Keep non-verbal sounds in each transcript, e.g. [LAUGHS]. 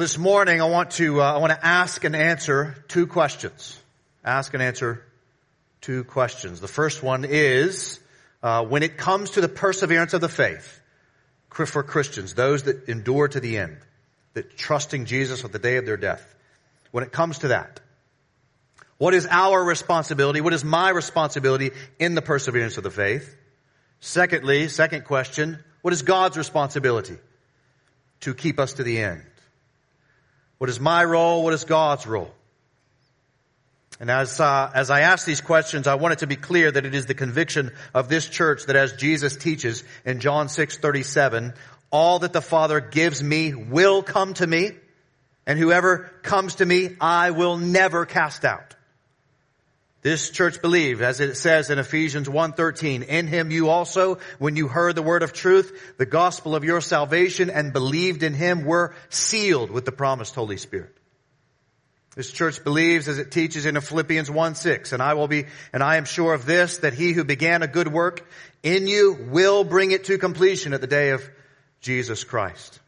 Well, this morning I want to uh, I want to ask and answer two questions. Ask and answer two questions. The first one is uh, when it comes to the perseverance of the faith for Christians, those that endure to the end, that trusting Jesus at the day of their death. When it comes to that, what is our responsibility? What is my responsibility in the perseverance of the faith? Secondly, second question, what is God's responsibility to keep us to the end? What is my role? What is God's role? And as uh, as I ask these questions, I want it to be clear that it is the conviction of this church that, as Jesus teaches in John six thirty seven, all that the Father gives me will come to me, and whoever comes to me, I will never cast out. This church believed, as it says in Ephesians 1.13, in him you also, when you heard the word of truth, the gospel of your salvation, and believed in him, were sealed with the promised Holy Spirit. This church believes, as it teaches in Philippians 1.6, and I will be, and I am sure of this, that he who began a good work in you will bring it to completion at the day of Jesus Christ.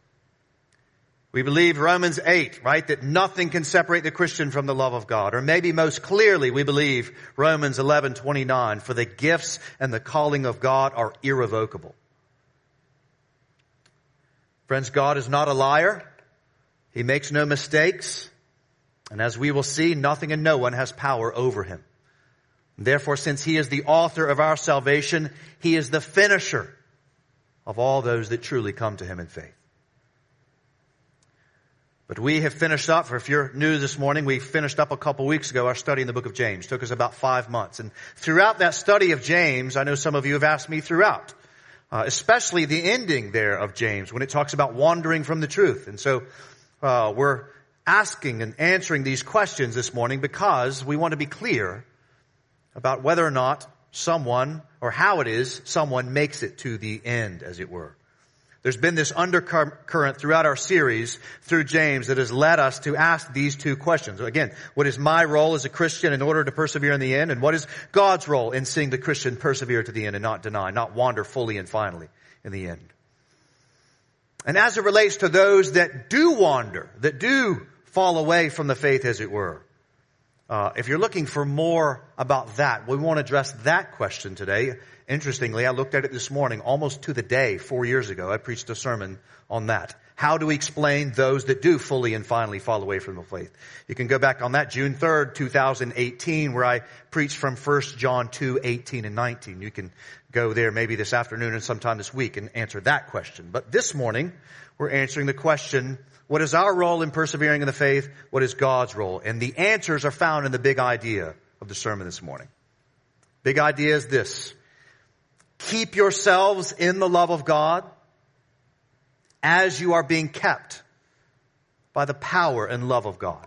We believe Romans 8, right, that nothing can separate the Christian from the love of God. Or maybe most clearly we believe Romans 11, 29, for the gifts and the calling of God are irrevocable. Friends, God is not a liar. He makes no mistakes. And as we will see, nothing and no one has power over him. Therefore, since he is the author of our salvation, he is the finisher of all those that truly come to him in faith. But we have finished up, or if you're new this morning, we finished up a couple weeks ago our study in the book of James. It took us about five months. And throughout that study of James, I know some of you have asked me throughout, uh, especially the ending there of James when it talks about wandering from the truth. And so uh, we're asking and answering these questions this morning because we want to be clear about whether or not someone, or how it is someone makes it to the end, as it were. There's been this undercurrent throughout our series through James that has led us to ask these two questions. Again, what is my role as a Christian in order to persevere in the end? And what is God's role in seeing the Christian persevere to the end and not deny, not wander fully and finally in the end? And as it relates to those that do wander, that do fall away from the faith as it were, uh, if you're looking for more about that, we want to address that question today. Interestingly, I looked at it this morning, almost to the day, four years ago. I preached a sermon on that. How do we explain those that do fully and finally fall away from the faith? You can go back on that June 3rd, 2018, where I preached from 1 John 2, 18 and 19. You can go there maybe this afternoon and sometime this week and answer that question. But this morning, we're answering the question, what is our role in persevering in the faith? What is God's role? And the answers are found in the big idea of the sermon this morning. Big idea is this. Keep yourselves in the love of God as you are being kept by the power and love of God.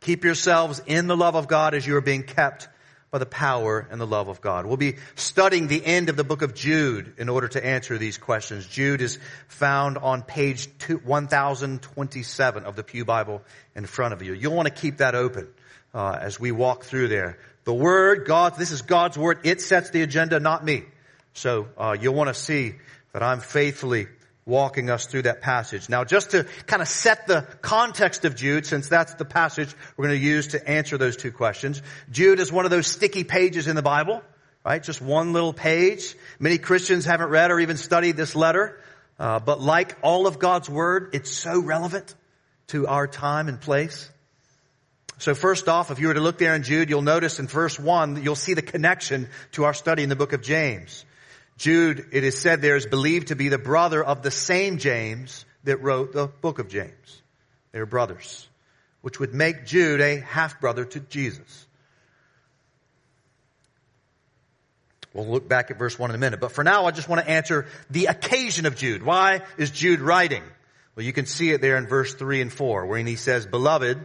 Keep yourselves in the love of God as you are being kept by the power and the love of God. We'll be studying the end of the book of Jude in order to answer these questions. Jude is found on page 1027 of the Pew Bible in front of you. You'll want to keep that open uh, as we walk through there. The Word, God, this is God's Word. It sets the agenda, not me. So uh, you'll want to see that I'm faithfully walking us through that passage. Now, just to kind of set the context of Jude, since that's the passage we're going to use to answer those two questions. Jude is one of those sticky pages in the Bible, right? Just one little page. Many Christians haven't read or even studied this letter, uh, but like all of God's Word, it's so relevant to our time and place. So first off, if you were to look there in Jude, you'll notice in verse 1, you'll see the connection to our study in the book of James. Jude, it is said there, is believed to be the brother of the same James that wrote the book of James. They are brothers, which would make Jude a half brother to Jesus. We'll look back at verse 1 in a minute. But for now, I just want to answer the occasion of Jude. Why is Jude writing? Well, you can see it there in verse 3 and 4, wherein he says, Beloved,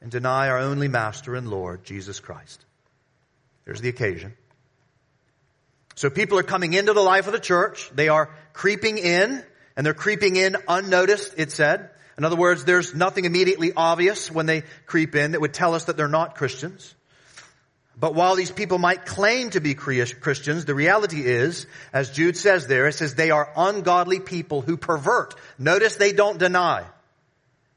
and deny our only master and Lord, Jesus Christ. There's the occasion. So people are coming into the life of the church. They are creeping in and they're creeping in unnoticed, it said. In other words, there's nothing immediately obvious when they creep in that would tell us that they're not Christians. But while these people might claim to be Christians, the reality is, as Jude says there, it says they are ungodly people who pervert. Notice they don't deny.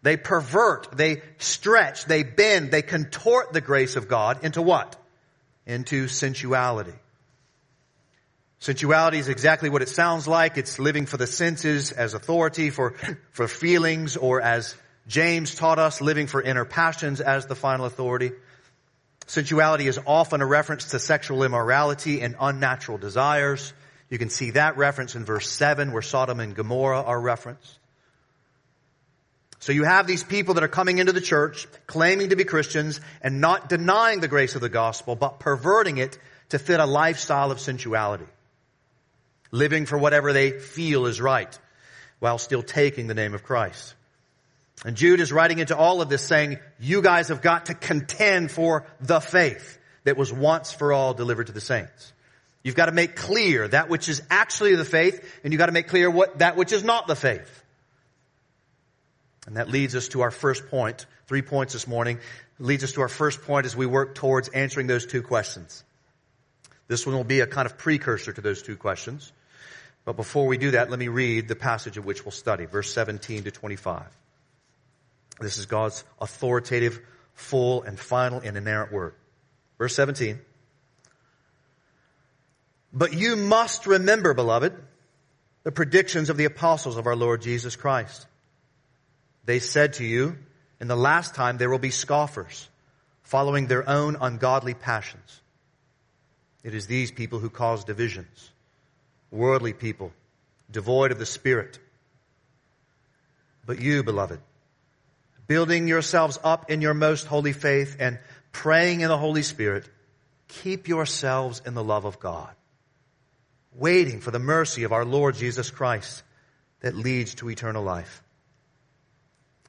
They pervert, they stretch, they bend, they contort the grace of God into what? Into sensuality. Sensuality is exactly what it sounds like. It's living for the senses as authority for, [CLEARS THROAT] for feelings or as James taught us, living for inner passions as the final authority. Sensuality is often a reference to sexual immorality and unnatural desires. You can see that reference in verse 7 where Sodom and Gomorrah are referenced. So you have these people that are coming into the church, claiming to be Christians and not denying the grace of the gospel, but perverting it to fit a lifestyle of sensuality living for whatever they feel is right while still taking the name of Christ. And Jude is writing into all of this saying, you guys have got to contend for the faith that was once for all delivered to the saints. You've got to make clear that which is actually the faith, and you've got to make clear what, that which is not the faith. And that leads us to our first point, three points this morning, leads us to our first point as we work towards answering those two questions. This one will be a kind of precursor to those two questions. But before we do that, let me read the passage of which we'll study, verse 17 to 25. This is God's authoritative, full, and final and inerrant word. Verse 17. But you must remember, beloved, the predictions of the apostles of our Lord Jesus Christ. They said to you, in the last time there will be scoffers, following their own ungodly passions. It is these people who cause divisions worldly people, devoid of the Spirit. But you, beloved, building yourselves up in your most holy faith and praying in the Holy Spirit, keep yourselves in the love of God, waiting for the mercy of our Lord Jesus Christ that leads to eternal life.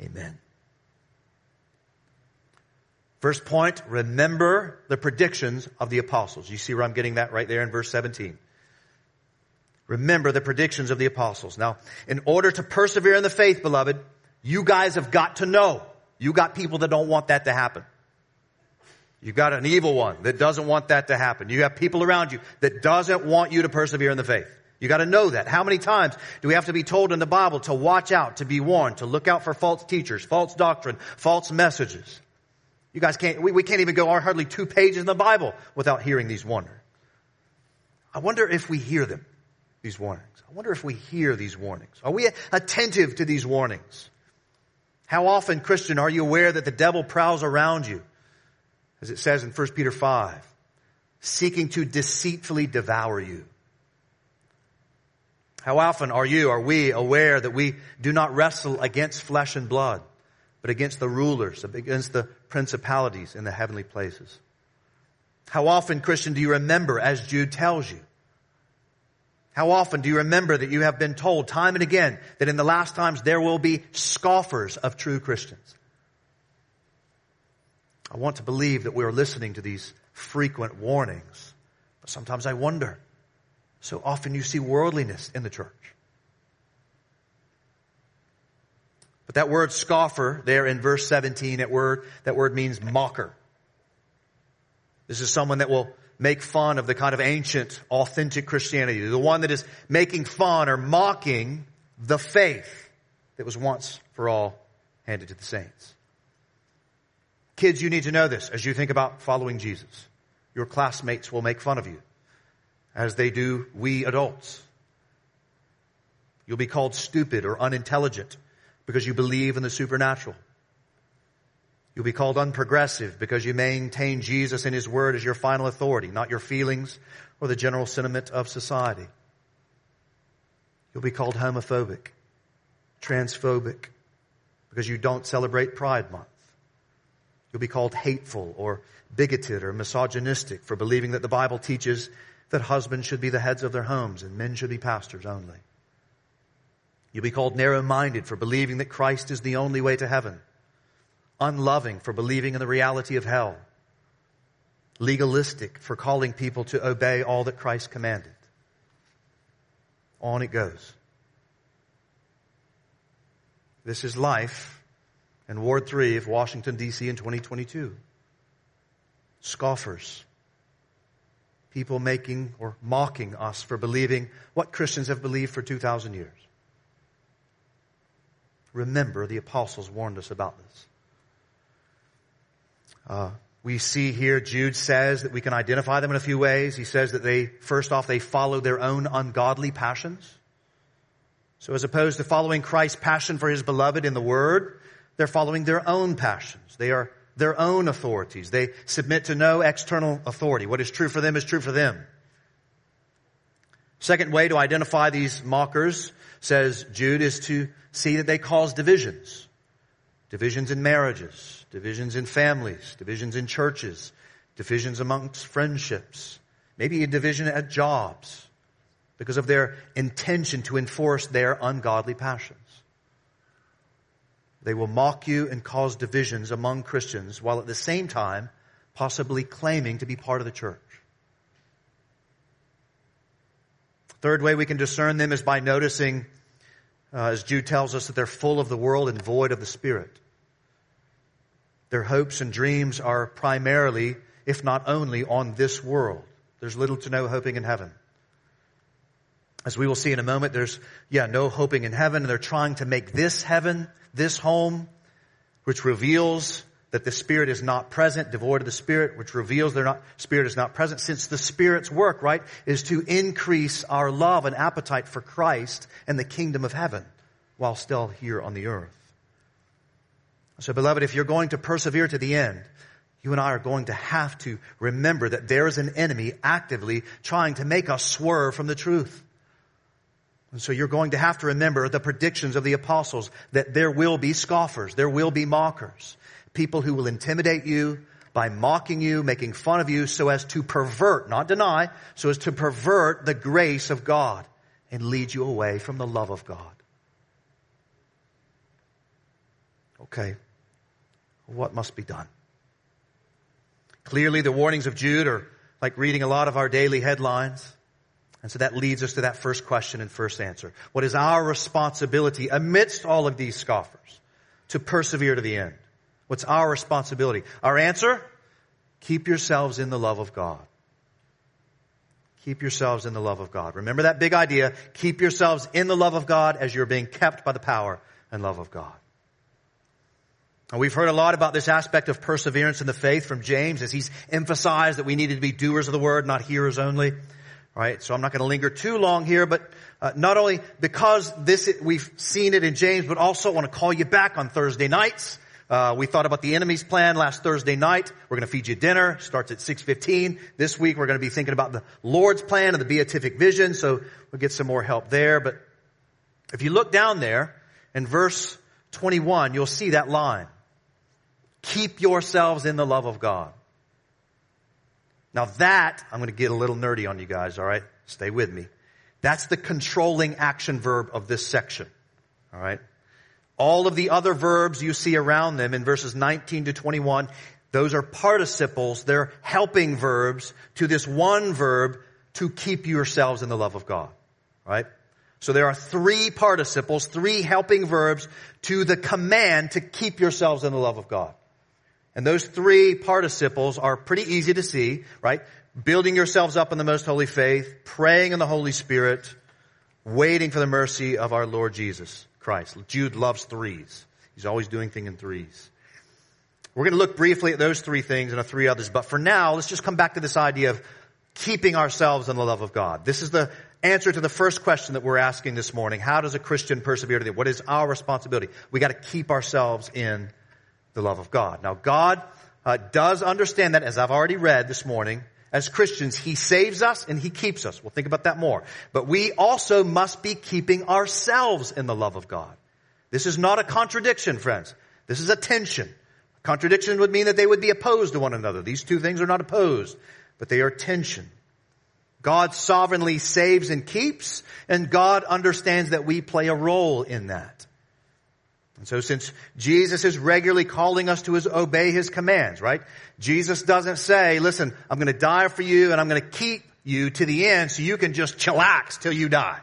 Amen. First point, remember the predictions of the apostles. You see where I'm getting that right there in verse 17. Remember the predictions of the apostles. Now, in order to persevere in the faith, beloved, you guys have got to know. You got people that don't want that to happen. You got an evil one that doesn't want that to happen. You have people around you that doesn't want you to persevere in the faith. You got to know that. How many times do we have to be told in the Bible to watch out, to be warned, to look out for false teachers, false doctrine, false messages? You guys can't, we, we can't even go hardly two pages in the Bible without hearing these warnings. I wonder if we hear them, these warnings. I wonder if we hear these warnings. Are we attentive to these warnings? How often, Christian, are you aware that the devil prowls around you, as it says in 1 Peter 5, seeking to deceitfully devour you? How often are you, are we aware that we do not wrestle against flesh and blood, but against the rulers, against the principalities in the heavenly places. How often, Christian, do you remember as Jude tells you? How often do you remember that you have been told time and again that in the last times there will be scoffers of true Christians? I want to believe that we are listening to these frequent warnings, but sometimes I wonder. So often you see worldliness in the church. But that word scoffer there in verse 17, that word, that word means mocker. This is someone that will make fun of the kind of ancient, authentic Christianity. The one that is making fun or mocking the faith that was once for all handed to the saints. Kids, you need to know this as you think about following Jesus. Your classmates will make fun of you, as they do we adults. You'll be called stupid or unintelligent because you believe in the supernatural. You'll be called unprogressive because you maintain Jesus and His Word as your final authority, not your feelings or the general sentiment of society. You'll be called homophobic, transphobic, because you don't celebrate Pride Month. You'll be called hateful or bigoted or misogynistic for believing that the Bible teaches that husbands should be the heads of their homes and men should be pastors only. You'll be called narrow-minded for believing that Christ is the only way to heaven. Unloving for believing in the reality of hell. Legalistic for calling people to obey all that Christ commanded. On it goes. This is life in Ward 3 of Washington, D.C. in 2022. Scoffers. People making or mocking us for believing what Christians have believed for 2,000 years. Remember, the apostles warned us about this. Uh, we see here Jude says that we can identify them in a few ways. He says that they, first off, they follow their own ungodly passions. So as opposed to following Christ's passion for his beloved in the word, they're following their own passions. They are their own authorities. They submit to no external authority. What is true for them is true for them. Second way to identify these mockers, says Jude, is to see that they cause divisions. Divisions in marriages, divisions in families, divisions in churches, divisions amongst friendships, maybe a division at jobs because of their intention to enforce their ungodly passions. They will mock you and cause divisions among Christians while at the same time possibly claiming to be part of the church. Third way we can discern them is by noticing, uh, as Jude tells us, that they're full of the world and void of the Spirit. Their hopes and dreams are primarily, if not only, on this world. There's little to no hoping in heaven. As we will see in a moment, there's, yeah, no hoping in heaven, and they're trying to make this heaven, this home, which reveals that the Spirit is not present, devoid of the Spirit, which reveals their not, Spirit is not present, since the Spirit's work, right, is to increase our love and appetite for Christ and the kingdom of heaven while still here on the earth. So beloved, if you're going to persevere to the end, you and I are going to have to remember that there is an enemy actively trying to make us swerve from the truth. And so you're going to have to remember the predictions of the apostles that there will be scoffers, there will be mockers people who will intimidate you by mocking you, making fun of you so as to pervert, not deny, so as to pervert the grace of God and lead you away from the love of God. Okay. What must be done? Clearly the warnings of Jude are like reading a lot of our daily headlines. And so that leads us to that first question and first answer. What is our responsibility amidst all of these scoffers to persevere to the end? What's our responsibility? Our answer? Keep yourselves in the love of God. Keep yourselves in the love of God. Remember that big idea. Keep yourselves in the love of God as you're being kept by the power and love of God. And we've heard a lot about this aspect of perseverance in the faith from James as he's emphasized that we needed to be doers of the word, not hearers only. Right? So I'm not going to linger too long here, but uh, not only because this we've seen it in James, but also I want to call you back on Thursday nights uh, we thought about the enemy's plan last Thursday night. We're going to feed you dinner. Starts at 6.15. This week we're going to be thinking about the Lord's plan and the beatific vision. So we'll get some more help there. But if you look down there in verse 21, you'll see that line. Keep yourselves in the love of God. Now that, I'm going to get a little nerdy on you guys, alright? Stay with me. That's the controlling action verb of this section. Alright? All of the other verbs you see around them in verses 19 to 21, those are participles. They're helping verbs to this one verb to keep yourselves in the love of God. Right? So there are three participles, three helping verbs to the command to keep yourselves in the love of God. And those three participles are pretty easy to see, right? Building yourselves up in the most holy faith, praying in the Holy Spirit, waiting for the mercy of our Lord Jesus. Christ. Jude loves threes. He's always doing things in threes. We're going to look briefly at those three things and the three others, but for now, let's just come back to this idea of keeping ourselves in the love of God. This is the answer to the first question that we're asking this morning. How does a Christian persevere to the What is our responsibility? We got to keep ourselves in the love of God. Now God uh, does understand that, as I've already read this morning, as Christians, He saves us and He keeps us. We'll think about that more. But we also must be keeping ourselves in the love of God. This is not a contradiction, friends. This is a tension. Contradiction would mean that they would be opposed to one another. These two things are not opposed, but they are tension. God sovereignly saves and keeps, and God understands that we play a role in that. And so since Jesus is regularly calling us to his, obey his commands, right? Jesus doesn't say, listen, I'm going to die for you and I'm going to keep you to the end so you can just chillax till you die.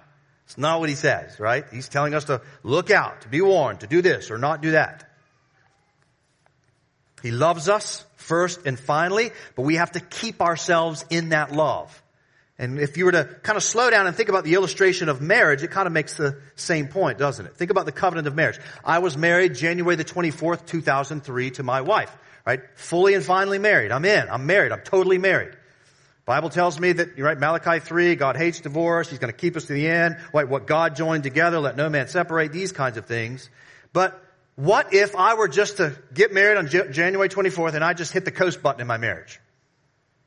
It's not what he says, right? He's telling us to look out, to be warned, to do this or not do that. He loves us first and finally, but we have to keep ourselves in that love. And if you were to kind of slow down and think about the illustration of marriage, it kind of makes the same point, doesn't it? Think about the covenant of marriage. I was married January the 24th, 2003 to my wife, right? Fully and finally married. I'm in. I'm married. I'm totally married. Bible tells me that, you're right, Malachi 3, God hates divorce. He's going to keep us to the end. Right, what God joined together, let no man separate, these kinds of things. But what if I were just to get married on January 24th and I just hit the coast button in my marriage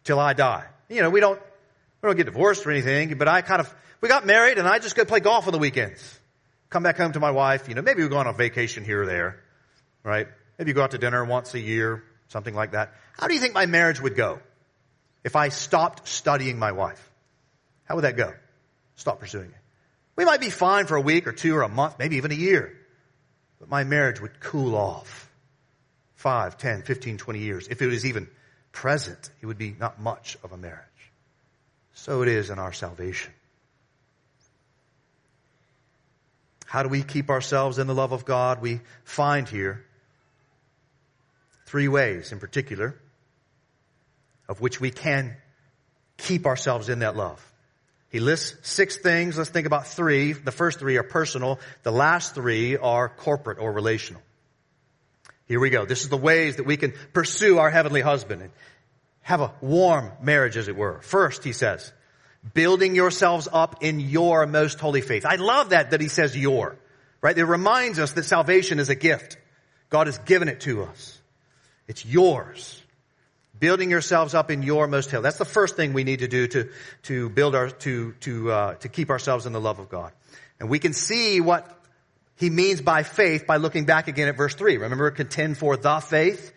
till I die? You know, we don't, we don't get divorced or anything, but I kind of, we got married and I just go play golf on the weekends. Come back home to my wife, you know, maybe we go on a vacation here or there, right? Maybe go out to dinner once a year, something like that. How do you think my marriage would go if I stopped studying my wife? How would that go? Stop pursuing it. We might be fine for a week or two or a month, maybe even a year, but my marriage would cool off. Five, ten, fifteen, twenty years. If it was even present, it would be not much of a marriage so it is in our salvation. How do we keep ourselves in the love of God? We find here three ways in particular of which we can keep ourselves in that love. He lists six things. Let's think about three. The first three are personal. The last three are corporate or relational. Here we go. This is the ways that we can pursue our heavenly husband and have a warm marriage, as it were. First, he says, building yourselves up in your most holy faith. I love that, that he says your, right? It reminds us that salvation is a gift. God has given it to us. It's yours. Building yourselves up in your most holy. That's the first thing we need to do to, to build our, to, to, uh, to keep ourselves in the love of God. And we can see what he means by faith by looking back again at verse three. Remember, contend for the faith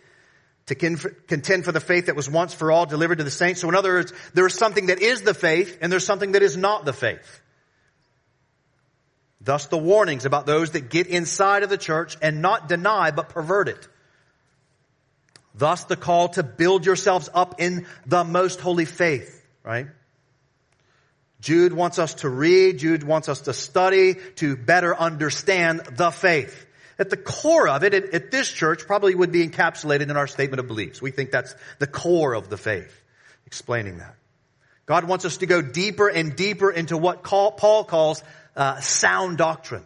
to contend for the faith that was once for all delivered to the saints. So in other words, there is something that is the faith and there's something that is not the faith. Thus the warnings about those that get inside of the church and not deny but pervert it. Thus the call to build yourselves up in the most holy faith, right? Jude wants us to read, Jude wants us to study, to better understand the faith at the core of it, at, this church, probably would be encapsulated in our statement of beliefs. We think that's the core of the faith, explaining that. God wants us to go deeper and deeper into what Paul calls uh, sound doctrine.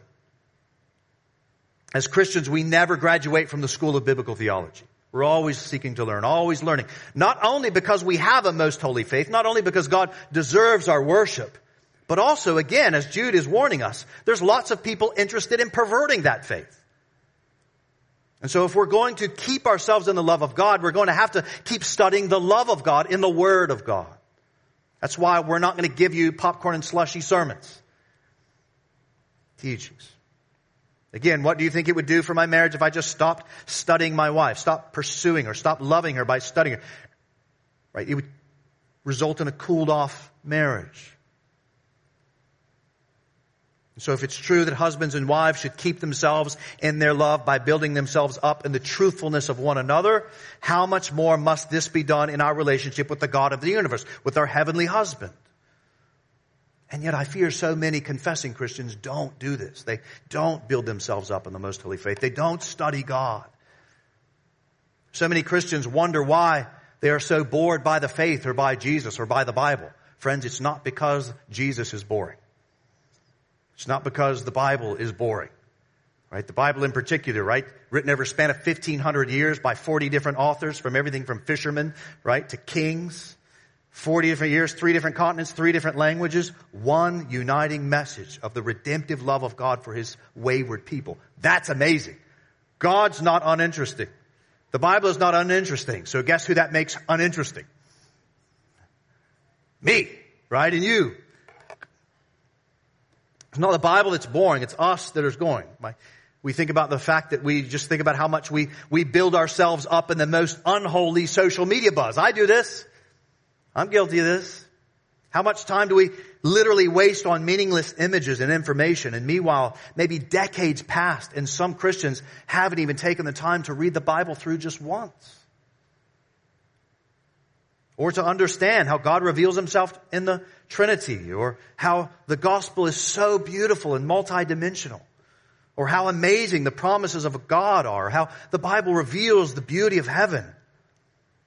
As Christians, we never graduate from the school of biblical theology. We're always seeking to learn, always learning. Not only because we have a most holy faith, not only because God deserves our worship, but also, again, as Jude is warning us, there's lots of people interested in perverting that faith. And so if we're going to keep ourselves in the love of God, we're going to have to keep studying the love of God in the Word of God. That's why we're not going to give you popcorn and slushy sermons. Teachings. Again, what do you think it would do for my marriage if I just stopped studying my wife, stopped pursuing her, stopped loving her by studying her? Right? It would result in a cooled off marriage. So if it's true that husbands and wives should keep themselves in their love by building themselves up in the truthfulness of one another, how much more must this be done in our relationship with the God of the universe, with our heavenly husband? And yet I fear so many confessing Christians don't do this. They don't build themselves up in the most holy faith. They don't study God. So many Christians wonder why they are so bored by the faith or by Jesus or by the Bible. Friends, it's not because Jesus is boring. It's not because the Bible is boring. Right? The Bible in particular, right? Written over a span of 1500 years by 40 different authors from everything from fishermen, right, to kings. 40 different years, three different continents, three different languages, one uniting message of the redemptive love of God for his wayward people. That's amazing. God's not uninteresting. The Bible is not uninteresting. So guess who that makes uninteresting? Me, right? And you. It's not the Bible that's boring. It's us that is going. We think about the fact that we just think about how much we, we build ourselves up in the most unholy social media buzz. I do this. I'm guilty of this. How much time do we literally waste on meaningless images and information? And meanwhile, maybe decades passed and some Christians haven't even taken the time to read the Bible through just once. Or to understand how God reveals himself in the Trinity, or how the gospel is so beautiful and multidimensional, or how amazing the promises of God are, how the Bible reveals the beauty of heaven.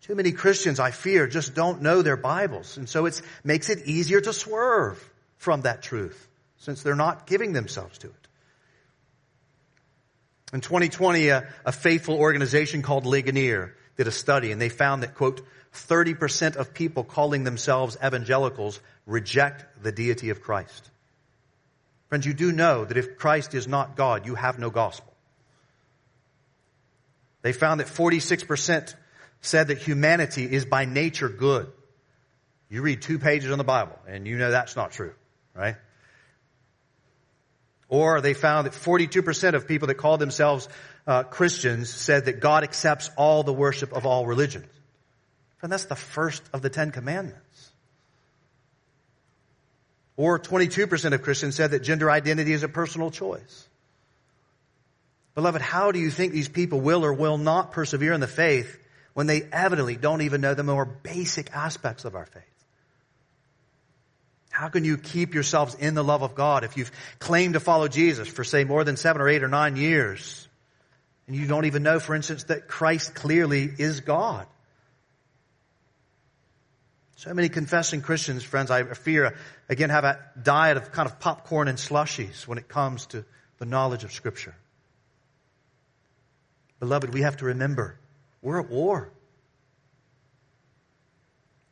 Too many Christians, I fear, just don't know their Bibles. And so it makes it easier to swerve from that truth since they're not giving themselves to it. In 2020, a, a faithful organization called Ligonier did a study and they found that, quote, 30% of people calling themselves evangelicals reject the deity of Christ. Friends, you do know that if Christ is not God, you have no gospel. They found that 46% said that humanity is by nature good. You read two pages in the Bible and you know that's not true, right? Or they found that 42% of people that call themselves uh, Christians said that God accepts all the worship of all religions. And that's the first of the Ten Commandments. Or 22% of Christians said that gender identity is a personal choice. Beloved, how do you think these people will or will not persevere in the faith when they evidently don't even know the more basic aspects of our faith? How can you keep yourselves in the love of God if you've claimed to follow Jesus for say more than seven or eight or nine years and you don't even know, for instance, that Christ clearly is God? So many confessing Christians, friends, I fear, again, have a diet of kind of popcorn and slushies when it comes to the knowledge of Scripture. Beloved, we have to remember we're at war.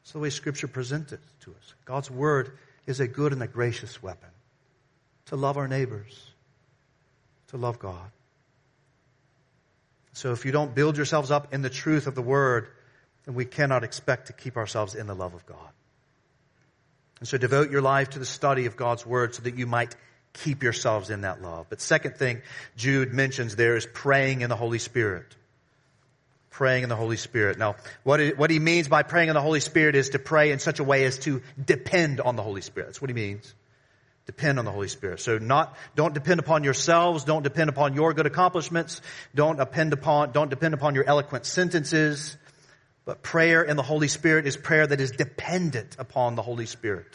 It's the way Scripture presents it to us. God's Word is a good and a gracious weapon to love our neighbors, to love God. So if you don't build yourselves up in the truth of the Word, then we cannot expect to keep ourselves in the love of God. And so devote your life to the study of God's Word so that you might keep yourselves in that love. But second thing Jude mentions there is praying in the Holy Spirit. Praying in the Holy Spirit. Now, what, it, what he means by praying in the Holy Spirit is to pray in such a way as to depend on the Holy Spirit. That's what he means. Depend on the Holy Spirit. So not, don't depend upon yourselves. Don't depend upon your good accomplishments. Don't depend upon, don't depend upon your eloquent sentences. But prayer in the Holy Spirit is prayer that is dependent upon the Holy Spirit.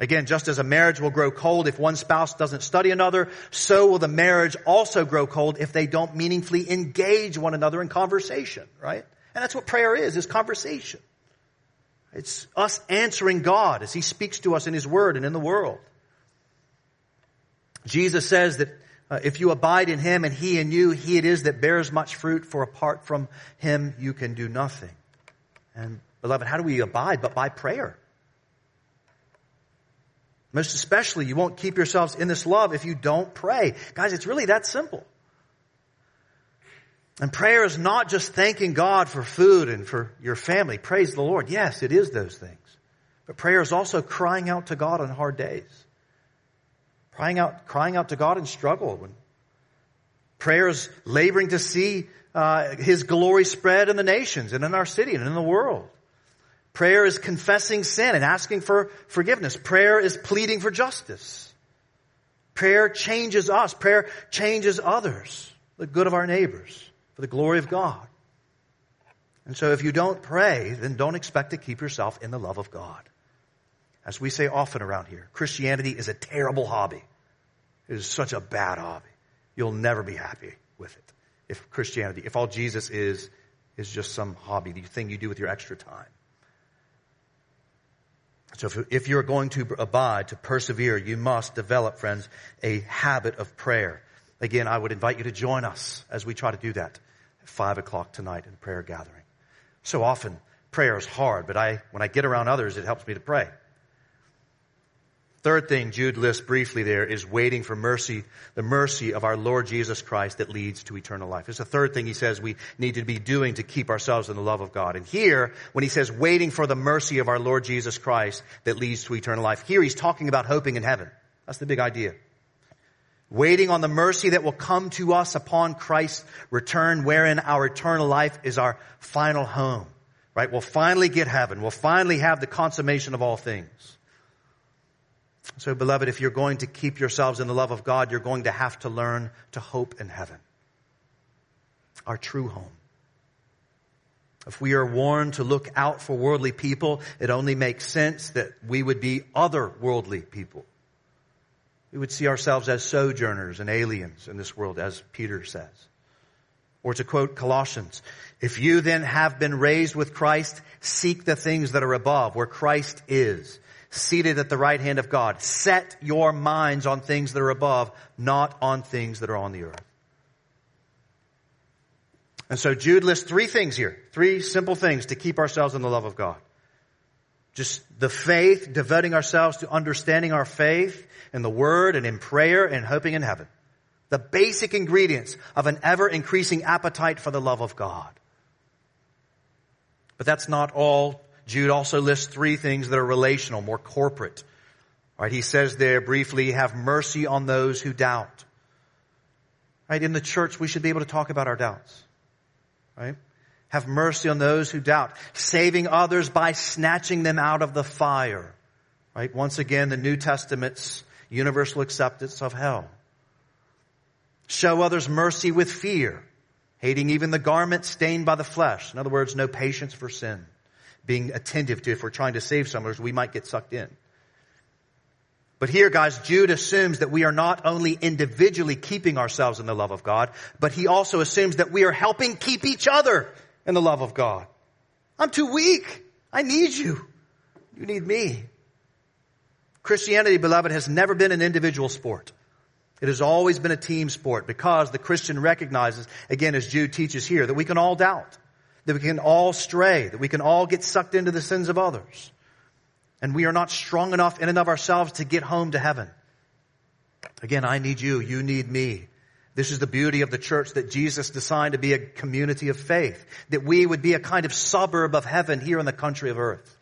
Again, just as a marriage will grow cold if one spouse doesn't study another, so will the marriage also grow cold if they don't meaningfully engage one another in conversation, right? And that's what prayer is, is conversation. It's us answering God as He speaks to us in His Word and in the world. Jesus says that uh, if you abide in Him and He in you, He it is that bears much fruit, for apart from Him you can do nothing. And beloved, how do we abide but by prayer? Most especially, you won't keep yourselves in this love if you don't pray. Guys, it's really that simple. And prayer is not just thanking God for food and for your family. Praise the Lord. Yes, it is those things. But prayer is also crying out to God on hard days. Crying out, crying out to God in struggle. When prayer is laboring to see uh, His glory spread in the nations and in our city and in the world. Prayer is confessing sin and asking for forgiveness. Prayer is pleading for justice. Prayer changes us. Prayer changes others, the good of our neighbors, for the glory of God. And so if you don't pray, then don't expect to keep yourself in the love of God. As we say often around here, Christianity is a terrible hobby. It is such a bad hobby. You'll never be happy with it if Christianity, if all Jesus is, is just some hobby, the thing you do with your extra time. So if, if you're going to abide, to persevere, you must develop, friends, a habit of prayer. Again, I would invite you to join us as we try to do that at five o'clock tonight in prayer gathering. So often prayer is hard, but I, when I get around others, it helps me to pray. Third thing Jude lists briefly there is waiting for mercy, the mercy of our Lord Jesus Christ that leads to eternal life. It's the third thing he says we need to be doing to keep ourselves in the love of God. And here, when he says waiting for the mercy of our Lord Jesus Christ that leads to eternal life, here he's talking about hoping in heaven. That's the big idea. Waiting on the mercy that will come to us upon Christ's return, wherein our eternal life is our final home. Right? We'll finally get heaven. We'll finally have the consummation of all things. So beloved, if you're going to keep yourselves in the love of God, you're going to have to learn to hope in heaven. Our true home. If we are warned to look out for worldly people, it only makes sense that we would be otherworldly people. We would see ourselves as sojourners and aliens in this world, as Peter says. Or to quote Colossians, if you then have been raised with Christ, seek the things that are above, where Christ is seated at the right hand of God. Set your minds on things that are above, not on things that are on the earth. And so Jude lists three things here, three simple things to keep ourselves in the love of God. Just the faith, devoting ourselves to understanding our faith in the Word and in prayer and hoping in heaven. The basic ingredients of an ever increasing appetite for the love of God. But that's not all Jude also lists three things that are relational, more corporate. Right? He says there briefly, have mercy on those who doubt. Right? In the church, we should be able to talk about our doubts. Right? Have mercy on those who doubt. Saving others by snatching them out of the fire. Right? Once again, the New Testament's universal acceptance of hell. Show others mercy with fear, hating even the garment stained by the flesh. In other words, no patience for sin being attentive to if we're trying to save someone, we might get sucked in. But here, guys, Jude assumes that we are not only individually keeping ourselves in the love of God, but he also assumes that we are helping keep each other in the love of God. I'm too weak. I need you. You need me. Christianity, beloved, has never been an individual sport. It has always been a team sport because the Christian recognizes, again, as Jude teaches here, that we can all doubt that we can all stray, that we can all get sucked into the sins of others. And we are not strong enough in and of ourselves to get home to heaven. Again, I need you, you need me. This is the beauty of the church that Jesus designed to be a community of faith, that we would be a kind of suburb of heaven here in the country of earth.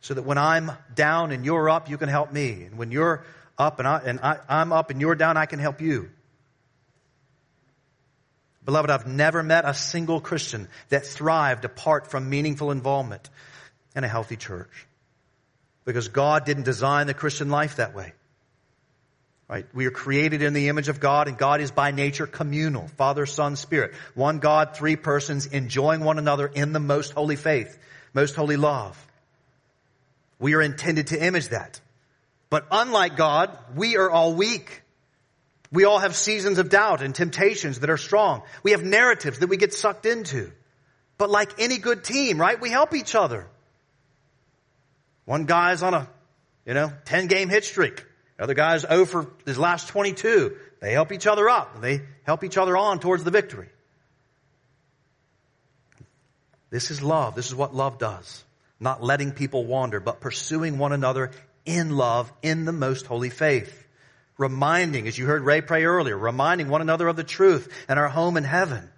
So that when I'm down and you're up, you can help me. And when you're up and, I, and I, I'm up and you're down, I can help you. Beloved, I've never met a single Christian that thrived apart from meaningful involvement in a healthy church. Because God didn't design the Christian life that way. Right? We are created in the image of God and God is by nature communal. Father, Son, Spirit. One God, three persons enjoying one another in the most holy faith, most holy love. We are intended to image that. But unlike God, we are all weak. We all have seasons of doubt and temptations that are strong. We have narratives that we get sucked into. But like any good team, right? We help each other. One guy's on a, you know, 10 game hit streak. The other guy's oh over his last 22. They help each other up. They help each other on towards the victory. This is love. This is what love does. Not letting people wander, but pursuing one another in love in the most holy faith reminding, as you heard Ray pray earlier, reminding one another of the truth and our home in heaven.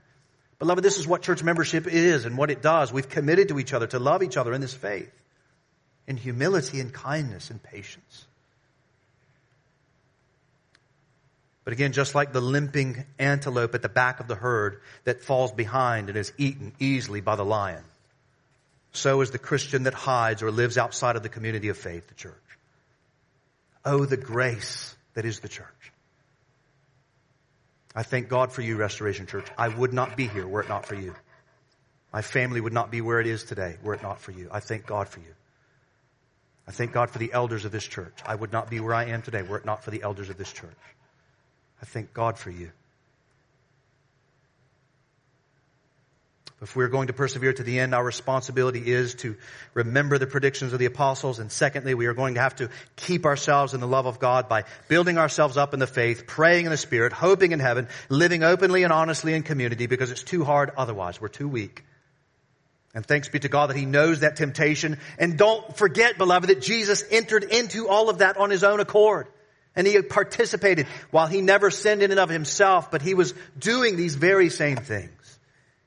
Beloved, this is what church membership is and what it does. We've committed to each other to love each other in this faith, in humility and kindness and patience. But again, just like the limping antelope at the back of the herd that falls behind and is eaten easily by the lion, so is the Christian that hides or lives outside of the community of faith, the church. Oh, the grace that is the church. I thank God for you, Restoration Church. I would not be here were it not for you. My family would not be where it is today were it not for you. I thank God for you. I thank God for the elders of this church. I would not be where I am today were it not for the elders of this church. I thank God for you. If we're going to persevere to the end, our responsibility is to remember the predictions of the apostles. And secondly, we are going to have to keep ourselves in the love of God by building ourselves up in the faith, praying in the Spirit, hoping in heaven, living openly and honestly in community because it's too hard otherwise. We're too weak. And thanks be to God that he knows that temptation. And don't forget, beloved, that Jesus entered into all of that on his own accord. And he participated while he never sinned in and of himself, but he was doing these very same things.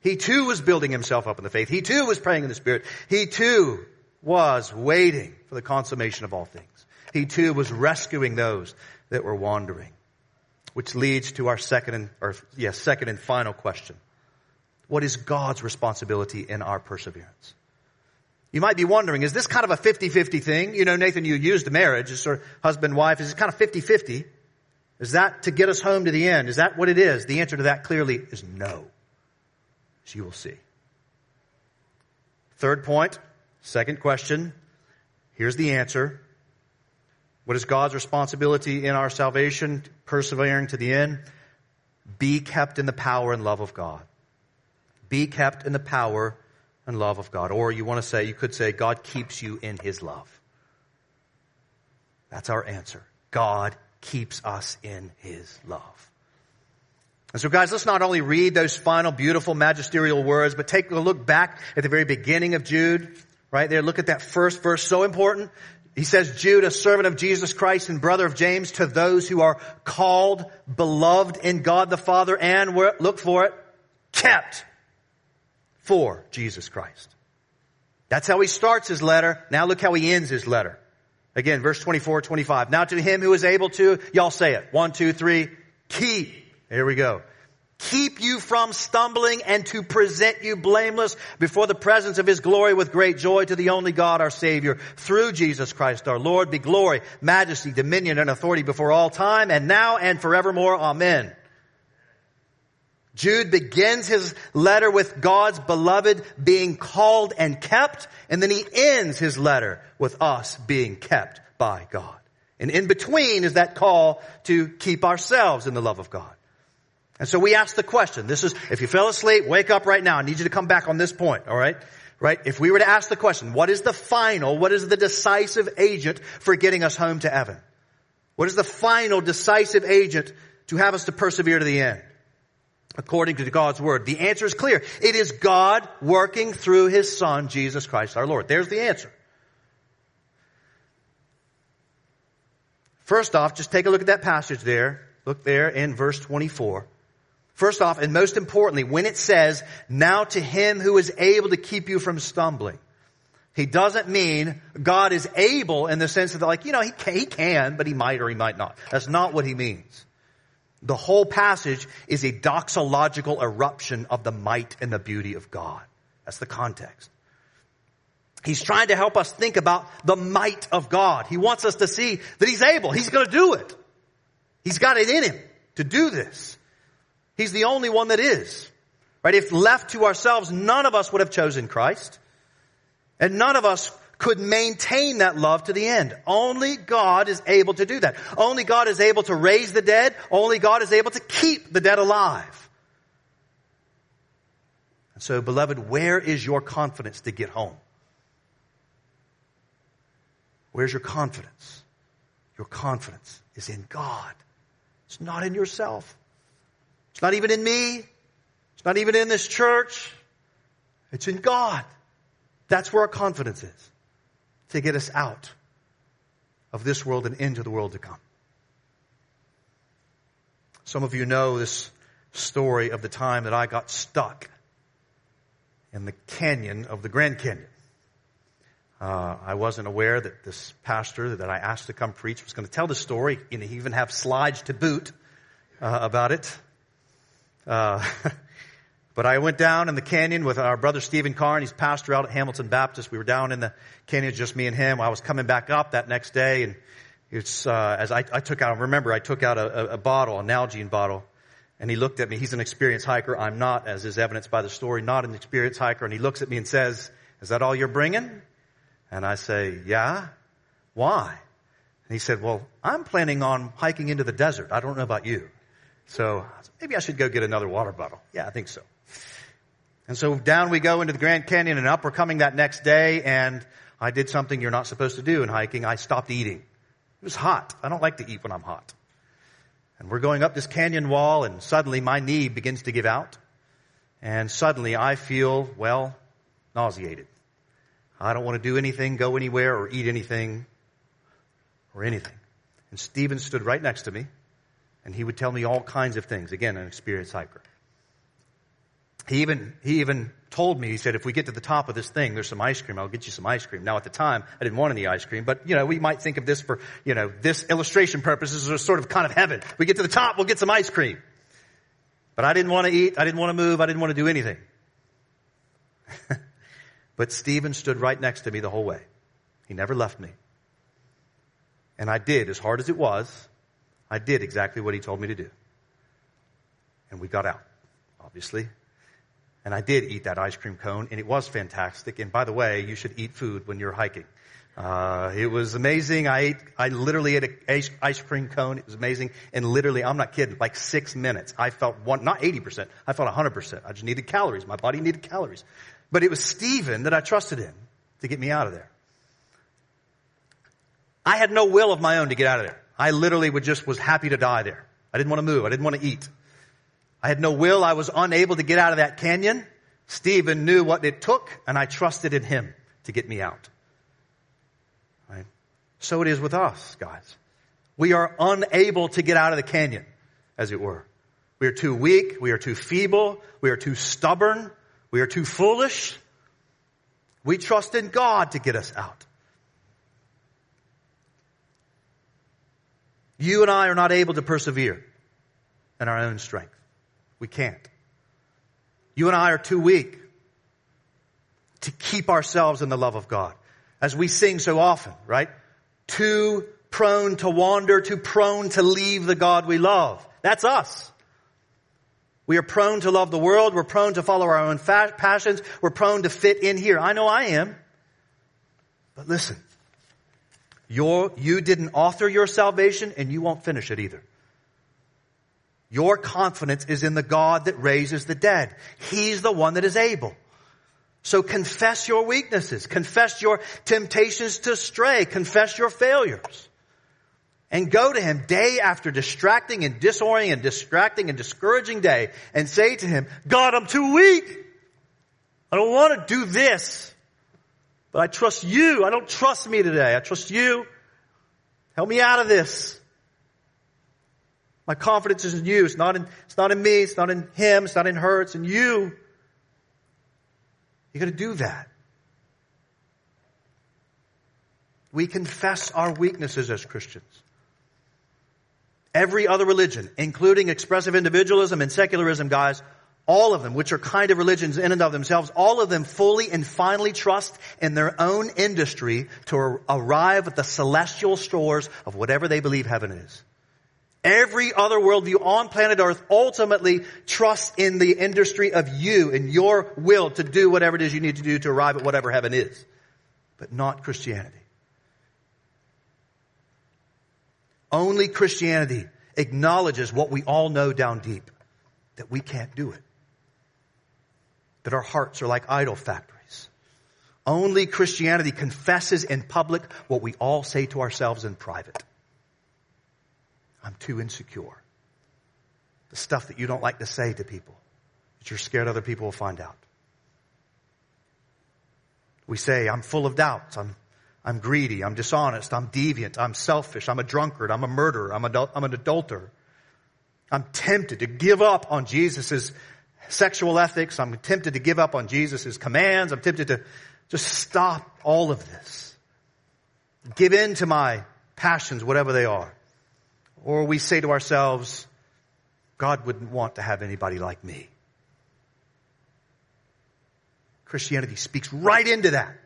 He too was building himself up in the faith. He too was praying in the Spirit. He too was waiting for the consummation of all things. He too was rescuing those that were wandering. Which leads to our second and, or yes, second and final question. What is God's responsibility in our perseverance? You might be wondering, is this kind of a 50-50 thing? You know, Nathan, you used the marriage, as sort of husband, wife. Is it kind of 50-50? Is that to get us home to the end? Is that what it is? The answer to that clearly is no. You will see. Third point, second question. Here's the answer. What is God's responsibility in our salvation, persevering to the end? Be kept in the power and love of God. Be kept in the power and love of God. Or you want to say, you could say, God keeps you in His love. That's our answer. God keeps us in His love. And so guys, let's not only read those final beautiful magisterial words, but take a look back at the very beginning of Jude, right there. Look at that first verse, so important. He says, Jude, a servant of Jesus Christ and brother of James, to those who are called, beloved in God the Father, and look for it, kept for Jesus Christ. That's how he starts his letter. Now look how he ends his letter. Again, verse 24, 25. Now to him who is able to, y'all say it. One, two, three. Keep. Here we go keep you from stumbling and to present you blameless before the presence of his glory with great joy to the only God our Savior through Jesus Christ our Lord be glory, majesty, dominion, and authority before all time and now and forevermore. Amen. Jude begins his letter with God's beloved being called and kept, and then he ends his letter with us being kept by God. And in between is that call to keep ourselves in the love of God. And so we ask the question, this is, if you fell asleep, wake up right now. I need you to come back on this point, alright? Right? If we were to ask the question, what is the final, what is the decisive agent for getting us home to heaven? What is the final decisive agent to have us to persevere to the end? According to God's word. The answer is clear. It is God working through His Son, Jesus Christ our Lord. There's the answer. First off, just take a look at that passage there. Look there in verse 24. First off, and most importantly, when it says, now to him who is able to keep you from stumbling, he doesn't mean God is able in the sense that like, you know, he can, he can, but he might or he might not. That's not what he means. The whole passage is a doxological eruption of the might and the beauty of God. That's the context. He's trying to help us think about the might of God. He wants us to see that he's able. He's going to do it. He's got it in him to do this. He's the only one that is. Right? If left to ourselves, none of us would have chosen Christ. And none of us could maintain that love to the end. Only God is able to do that. Only God is able to raise the dead. Only God is able to keep the dead alive. And so, beloved, where is your confidence to get home? Where's your confidence? Your confidence is in God. It's not in yourself. It's not even in me. It's not even in this church. It's in God. That's where our confidence is. To get us out of this world and into the world to come. Some of you know this story of the time that I got stuck in the canyon of the Grand Canyon. Uh, I wasn't aware that this pastor that I asked to come preach was going to tell the story, and even have slides to boot uh, about it. Uh, [LAUGHS] but I went down in the canyon with our brother Stephen Carn. He's pastor out at Hamilton Baptist. We were down in the canyon, just me and him. I was coming back up that next day, and it's uh, as I, I, took out. Remember, I took out a, a, bottle, a Nalgene bottle, and he looked at me. He's an experienced hiker. I'm not, as is evidenced by the story, not an experienced hiker. And he looks at me and says, "Is that all you're bringing?" And I say, "Yeah." Why? And he said, "Well, I'm planning on hiking into the desert. I don't know about you." So maybe I should go get another water bottle. Yeah, I think so. And so down we go into the Grand Canyon and up we're coming that next day and I did something you're not supposed to do in hiking. I stopped eating. It was hot. I don't like to eat when I'm hot. And we're going up this canyon wall and suddenly my knee begins to give out. And suddenly I feel, well, nauseated. I don't want to do anything, go anywhere, or eat anything, or anything. And Stephen stood right next to me, and he would tell me all kinds of things. Again, an experienced hiker. He even, he even told me, he said, if we get to the top of this thing, there's some ice cream. I'll get you some ice cream. Now at the time, I didn't want any ice cream, but you know, we might think of this for, you know, this illustration purposes as sort of kind of heaven. We get to the top, we'll get some ice cream. But I didn't want to eat. I didn't want to move. I didn't want to do anything. [LAUGHS] but Stephen stood right next to me the whole way. He never left me. And I did, as hard as it was, I did exactly what he told me to do. And we got out, obviously. And I did eat that ice cream cone, and it was fantastic. And by the way, you should eat food when you're hiking. Uh, it was amazing. I ate, I literally ate an ice cream cone. It was amazing. And literally, I'm not kidding, like six minutes, I felt one, not 80%, I felt 100%. I just needed calories. My body needed calories. But it was Stephen that I trusted in to get me out of there. I had no will of my own to get out of there. I literally would just was happy to die there. I didn't want to move. I didn't want to eat. I had no will. I was unable to get out of that canyon. Stephen knew what it took and I trusted in him to get me out. Right? So it is with us, guys. We are unable to get out of the canyon, as it were. We are too weak. We are too feeble. We are too stubborn. We are too foolish. We trust in God to get us out. You and I are not able to persevere in our own strength. We can't. You and I are too weak to keep ourselves in the love of God. As we sing so often, right? Too prone to wander, too prone to leave the God we love. That's us. We are prone to love the world. We're prone to follow our own fa- passions. We're prone to fit in here. I know I am. But listen, you you didn't author your salvation and you won't finish it either. Your confidence is in the God that raises the dead. He's the one that is able. So confess your weaknesses. Confess your temptations to stray. Confess your failures. And go to Him day after distracting and disorienting and distracting and discouraging day and say to Him, God, I'm too weak. I don't want to do this. But I trust you. I don't trust me today. I trust you. Help me out of this. My confidence is in you. It's not in, it's not in me. It's not in him. It's not in her. It's in you. You gotta do that. We confess our weaknesses as Christians. Every other religion, including expressive individualism and secularism, guys, all of them, which are kind of religions in and of themselves, all of them fully and finally trust in their own industry to arrive at the celestial stores of whatever they believe heaven is. Every other worldview on planet earth ultimately trusts in the industry of you and your will to do whatever it is you need to do to arrive at whatever heaven is. But not Christianity. Only Christianity acknowledges what we all know down deep. That we can't do it. That our hearts are like idol factories. Only Christianity confesses in public what we all say to ourselves in private. I'm too insecure. The stuff that you don't like to say to people, that you're scared other people will find out. We say, I'm full of doubts. I'm, I'm greedy. I'm dishonest. I'm deviant. I'm selfish. I'm a drunkard. I'm a murderer. I'm, adul- I'm an adulterer. I'm tempted to give up on Jesus' sexual ethics. I'm tempted to give up on Jesus' commands. I'm tempted to just stop all of this. Give in to my passions, whatever they are. Or we say to ourselves, God wouldn't want to have anybody like me. Christianity speaks right into that.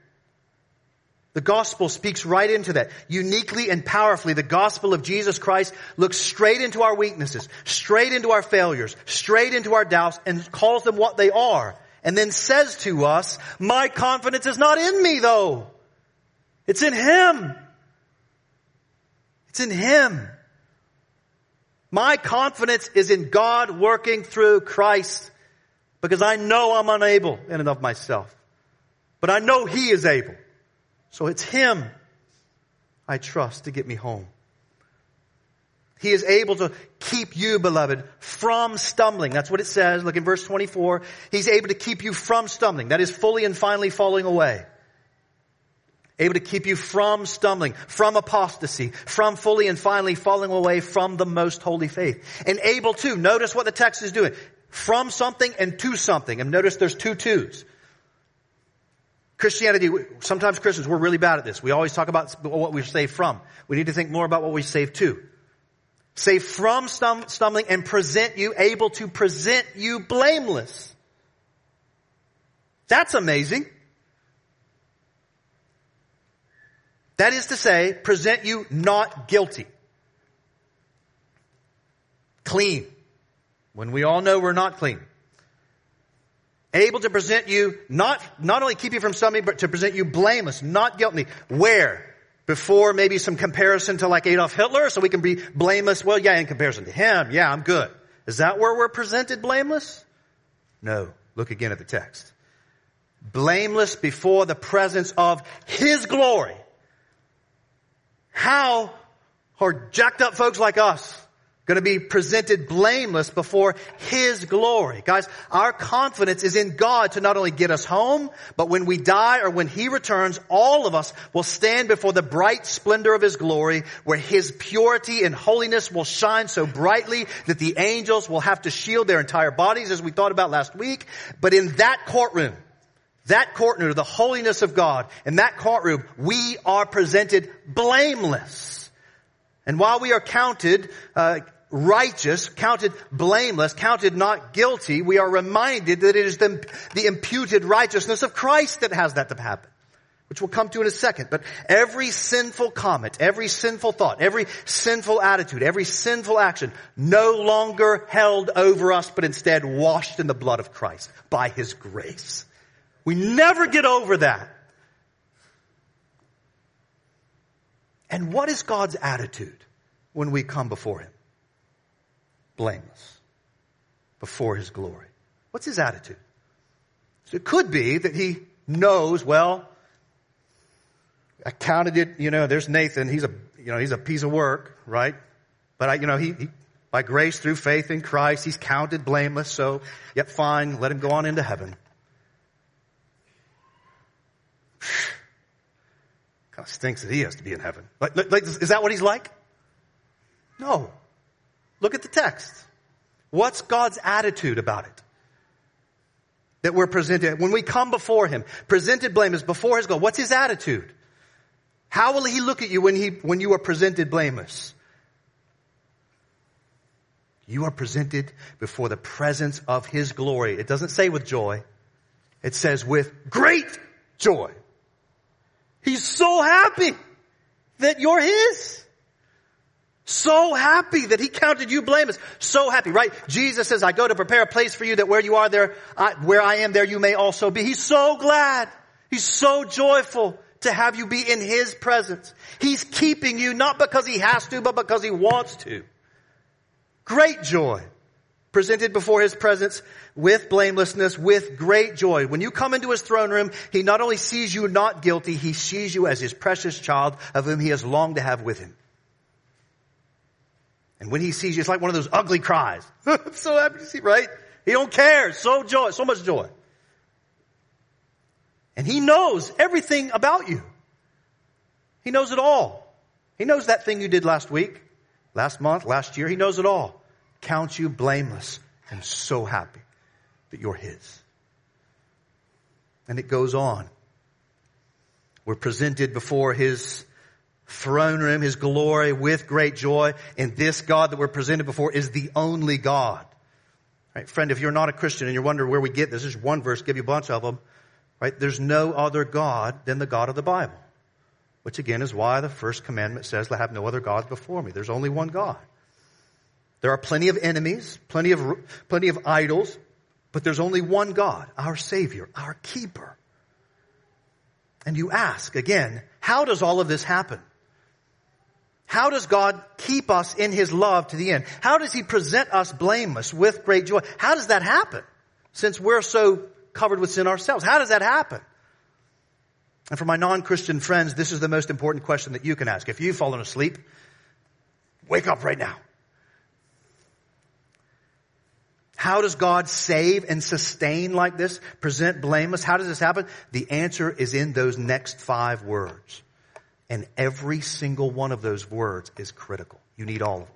The gospel speaks right into that. Uniquely and powerfully, the gospel of Jesus Christ looks straight into our weaknesses, straight into our failures, straight into our doubts, and calls them what they are. And then says to us, my confidence is not in me though. It's in Him. It's in Him. My confidence is in God working through Christ because I know I'm unable in and of myself. But I know He is able. So it's Him I trust to get me home. He is able to keep you, beloved, from stumbling. That's what it says. Look in verse 24. He's able to keep you from stumbling. That is fully and finally falling away. Able to keep you from stumbling, from apostasy, from fully and finally falling away from the most holy faith. And able to, notice what the text is doing. From something and to something. And notice there's two twos. Christianity, sometimes Christians, we're really bad at this. We always talk about what we're saved from. We need to think more about what we're saved to. Saved from stumbling and present you, able to present you blameless. That's amazing. That is to say, present you not guilty. Clean. When we all know we're not clean. Able to present you, not, not only keep you from stumbling, but to present you blameless, not guilty. Where? Before maybe some comparison to like Adolf Hitler, so we can be blameless. Well, yeah, in comparison to him, yeah, I'm good. Is that where we're presented blameless? No. Look again at the text. Blameless before the presence of His glory how are jacked up folks like us going to be presented blameless before His glory? Guys, our confidence is in God to not only get us home, but when we die or when He returns, all of us will stand before the bright splendor of His glory where His purity and holiness will shine so brightly that the angels will have to shield their entire bodies as we thought about last week. But in that courtroom, that courtroom, the holiness of God, in that courtroom, we are presented blameless. And while we are counted uh, righteous, counted blameless, counted not guilty, we are reminded that it is the, the imputed righteousness of Christ that has that to happen. Which we'll come to in a second. But every sinful comment, every sinful thought, every sinful attitude, every sinful action, no longer held over us, but instead washed in the blood of Christ by His grace. We never get over that. And what is God's attitude when we come before Him? Blameless. Before His glory. What's His attitude? So it could be that He knows, well, I counted it, you know, there's Nathan, he's a, you know, he's a piece of work, right? But I, you know, he, he by grace through faith in Christ, he's counted blameless, so, yep, fine, let him go on into heaven. [SIGHS] kind of stinks that he has to be in heaven. Like, like, is that what he's like? No. Look at the text. What's God's attitude about it? That we're presented, when we come before him, presented blameless before his God, what's his attitude? How will he look at you when he, when you are presented blameless? You are presented before the presence of his glory. It doesn't say with joy. It says with great joy. He's so happy that you're His. So happy that He counted you blameless. So happy, right? Jesus says, I go to prepare a place for you that where you are there, I, where I am there you may also be. He's so glad. He's so joyful to have you be in His presence. He's keeping you not because He has to, but because He wants to. Great joy presented before his presence with blamelessness, with great joy. When you come into his throne room, he not only sees you not guilty, he sees you as his precious child of whom he has longed to have with him. And when he sees you, it's like one of those ugly cries. [LAUGHS] I'm so happy to see, right? He don't care. So joy, so much joy. And he knows everything about you. He knows it all. He knows that thing you did last week, last month, last year. He knows it all counts you blameless and so happy that you're His. And it goes on. We're presented before His throne room, His glory with great joy. And this God that we're presented before is the only God. Right? Friend, if you're not a Christian and you're wondering where we get this, there's one verse, give you a bunch of them. Right? There's no other God than the God of the Bible. Which again is why the first commandment says, to have no other gods before me. There's only one God. There are plenty of enemies, plenty of, plenty of idols, but there's only one God, our Savior, our keeper. And you ask again, how does all of this happen? How does God keep us in His love to the end? How does He present us blameless with great joy? How does that happen? Since we're so covered with sin ourselves, how does that happen? And for my non-Christian friends, this is the most important question that you can ask. If you've fallen asleep, wake up right now. How does God save and sustain like this? Present blameless? How does this happen? The answer is in those next five words. And every single one of those words is critical. You need all of them.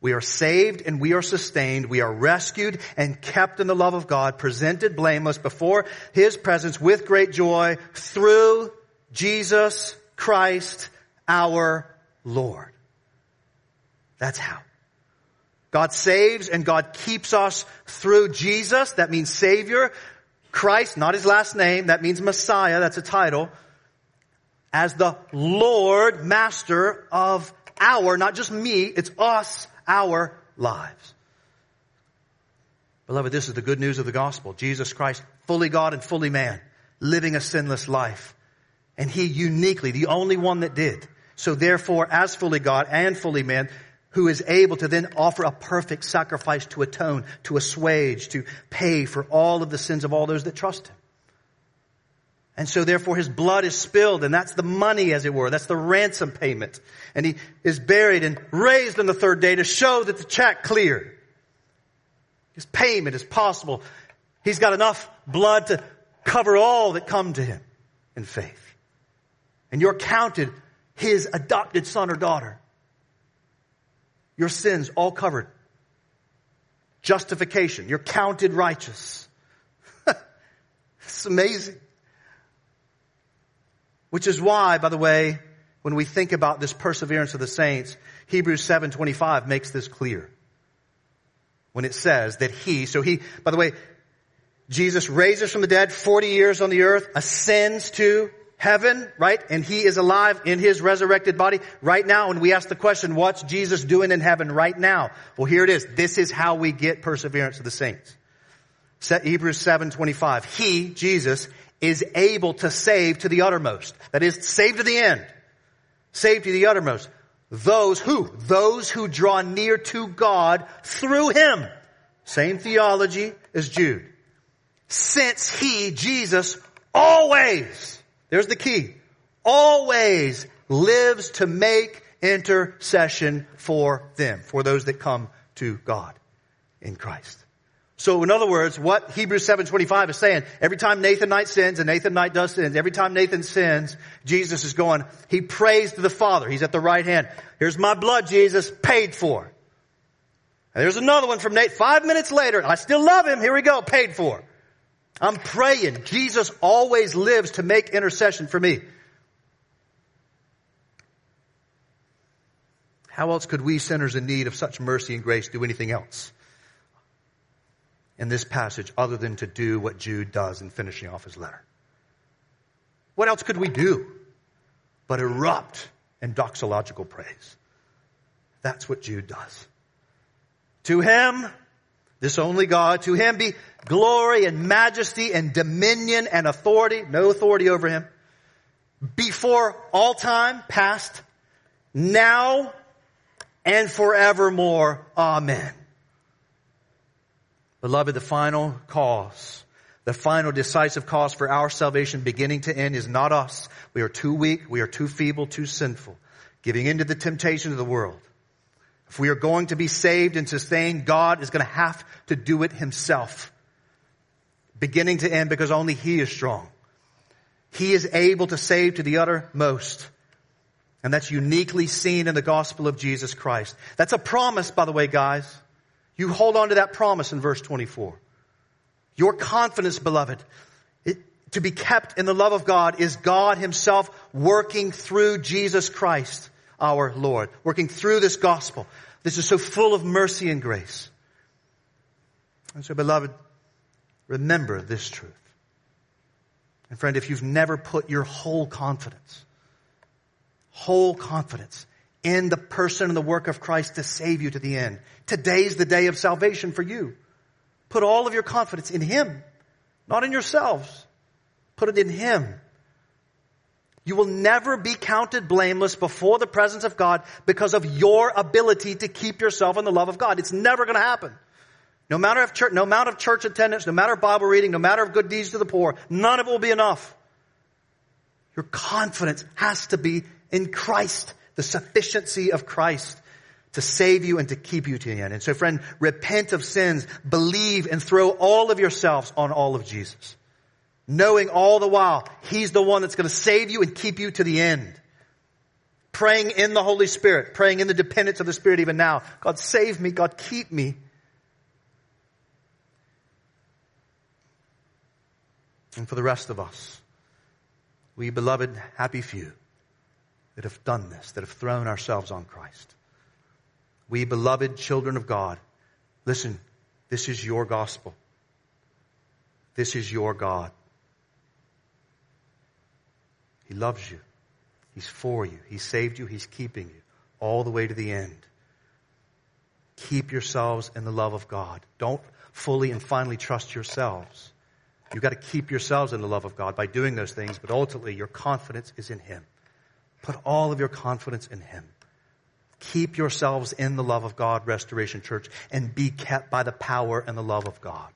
We are saved and we are sustained. We are rescued and kept in the love of God, presented blameless before His presence with great joy through Jesus Christ our Lord. That's how. God saves and God keeps us through Jesus. That means Savior. Christ, not His last name. That means Messiah. That's a title. As the Lord, Master of our, not just me, it's us, our lives. Beloved, this is the good news of the gospel. Jesus Christ, fully God and fully man, living a sinless life. And He uniquely, the only one that did. So therefore, as fully God and fully man, who is able to then offer a perfect sacrifice to atone, to assuage, to pay for all of the sins of all those that trust Him. And so therefore his blood is spilled and that's the money as it were. That's the ransom payment. And he is buried and raised on the third day to show that the check cleared. His payment is possible. He's got enough blood to cover all that come to him in faith. And you're counted his adopted son or daughter. Your sins all covered. Justification. You're counted righteous. [LAUGHS] it's amazing. Which is why, by the way, when we think about this perseverance of the saints, Hebrews 7:25 makes this clear. When it says that he, so he, by the way, Jesus raises from the dead 40 years on the earth, ascends to heaven, right? And he is alive in his resurrected body right now. And we ask the question, what's Jesus doing in heaven right now? Well, here it is. This is how we get perseverance of the saints. Hebrews 7:25. He, Jesus, is able to save to the uttermost. That is, save to the end. Save to the uttermost. Those who? Those who draw near to God through Him. Same theology as Jude. Since He, Jesus, always, there's the key, always lives to make intercession for them, for those that come to God in Christ. So in other words, what Hebrews 7.25 is saying, every time Nathan Knight sins, and Nathan Knight does sins, every time Nathan sins, Jesus is going, he prays to the Father. He's at the right hand. Here's my blood, Jesus, paid for. And there's another one from Nate, five minutes later, I still love him, here we go, paid for. I'm praying. Jesus always lives to make intercession for me. How else could we sinners in need of such mercy and grace do anything else? In this passage other than to do what Jude does in finishing off his letter. What else could we do but erupt in doxological praise? That's what Jude does. To him, this only God, to him be glory and majesty and dominion and authority, no authority over him, before all time, past, now, and forevermore. Amen. Beloved, the final cause, the final decisive cause for our salvation beginning to end is not us. We are too weak, we are too feeble, too sinful, giving into the temptation of the world. If we are going to be saved and sustained, God is going to have to do it himself. Beginning to end because only he is strong. He is able to save to the uttermost. And that's uniquely seen in the gospel of Jesus Christ. That's a promise, by the way, guys. You hold on to that promise in verse 24. Your confidence, beloved, it, to be kept in the love of God is God himself working through Jesus Christ, our Lord, working through this gospel. This is so full of mercy and grace. And so, beloved, remember this truth. And friend, if you've never put your whole confidence, whole confidence in the person and the work of Christ to save you to the end. Today's the day of salvation for you. Put all of your confidence in Him, not in yourselves. Put it in Him. You will never be counted blameless before the presence of God because of your ability to keep yourself in the love of God. It's never going to happen. No matter of church, no amount of church attendance, no matter of Bible reading, no matter of good deeds to the poor, none of it will be enough. Your confidence has to be in Christ the sufficiency of Christ to save you and to keep you to the end. And so friend, repent of sins, believe and throw all of yourselves on all of Jesus. Knowing all the while, He's the one that's going to save you and keep you to the end. Praying in the Holy Spirit, praying in the dependence of the Spirit even now. God save me, God keep me. And for the rest of us, we beloved happy few that have done this, that have thrown ourselves on Christ. We beloved children of God, listen, this is your gospel. This is your God. He loves you. He's for you. He saved you. He's keeping you all the way to the end. Keep yourselves in the love of God. Don't fully and finally trust yourselves. You've got to keep yourselves in the love of God by doing those things, but ultimately your confidence is in Him. Put all of your confidence in Him. Keep yourselves in the love of God, Restoration Church, and be kept by the power and the love of God.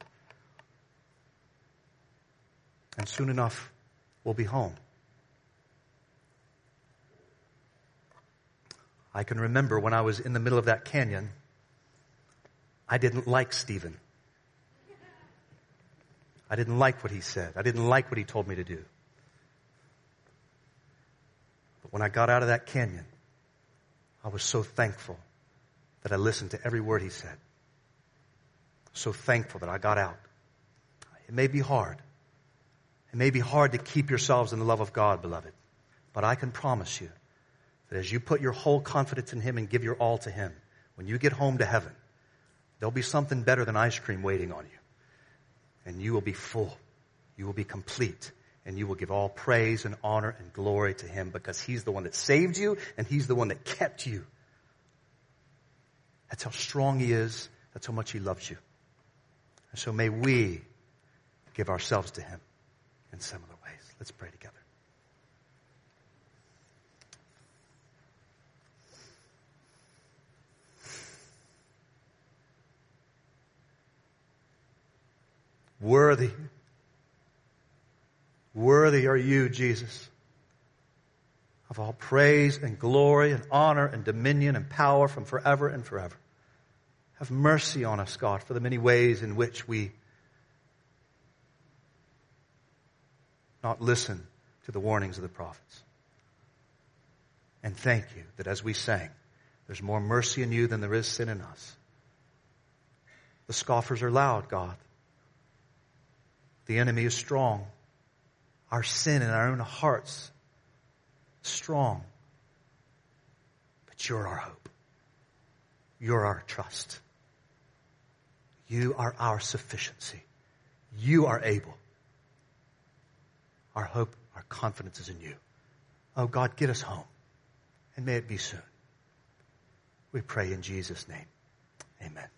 And soon enough, we'll be home. I can remember when I was in the middle of that canyon, I didn't like Stephen. I didn't like what he said. I didn't like what he told me to do. But when I got out of that canyon, I was so thankful that I listened to every word he said. So thankful that I got out. It may be hard. It may be hard to keep yourselves in the love of God, beloved. But I can promise you that as you put your whole confidence in Him and give your all to Him, when you get home to heaven, there'll be something better than ice cream waiting on you. And you will be full. You will be complete and you will give all praise and honor and glory to him because he's the one that saved you and he's the one that kept you. That's how strong he is. That's how much he loves you. And so may we give ourselves to him in similar ways. Let's pray together. Worthy Worthy are you, Jesus, of all praise and glory and honor and dominion and power from forever and forever. Have mercy on us, God, for the many ways in which we not listen to the warnings of the prophets. And thank you that as we sang, there's more mercy in you than there is sin in us. The scoffers are loud, God. The enemy is strong our sin in our own hearts strong. But you're our hope. You're our trust. You are our sufficiency. You are able. Our hope, our confidence is in you. Oh God, get us home. And may it be soon. We pray in Jesus' name. Amen.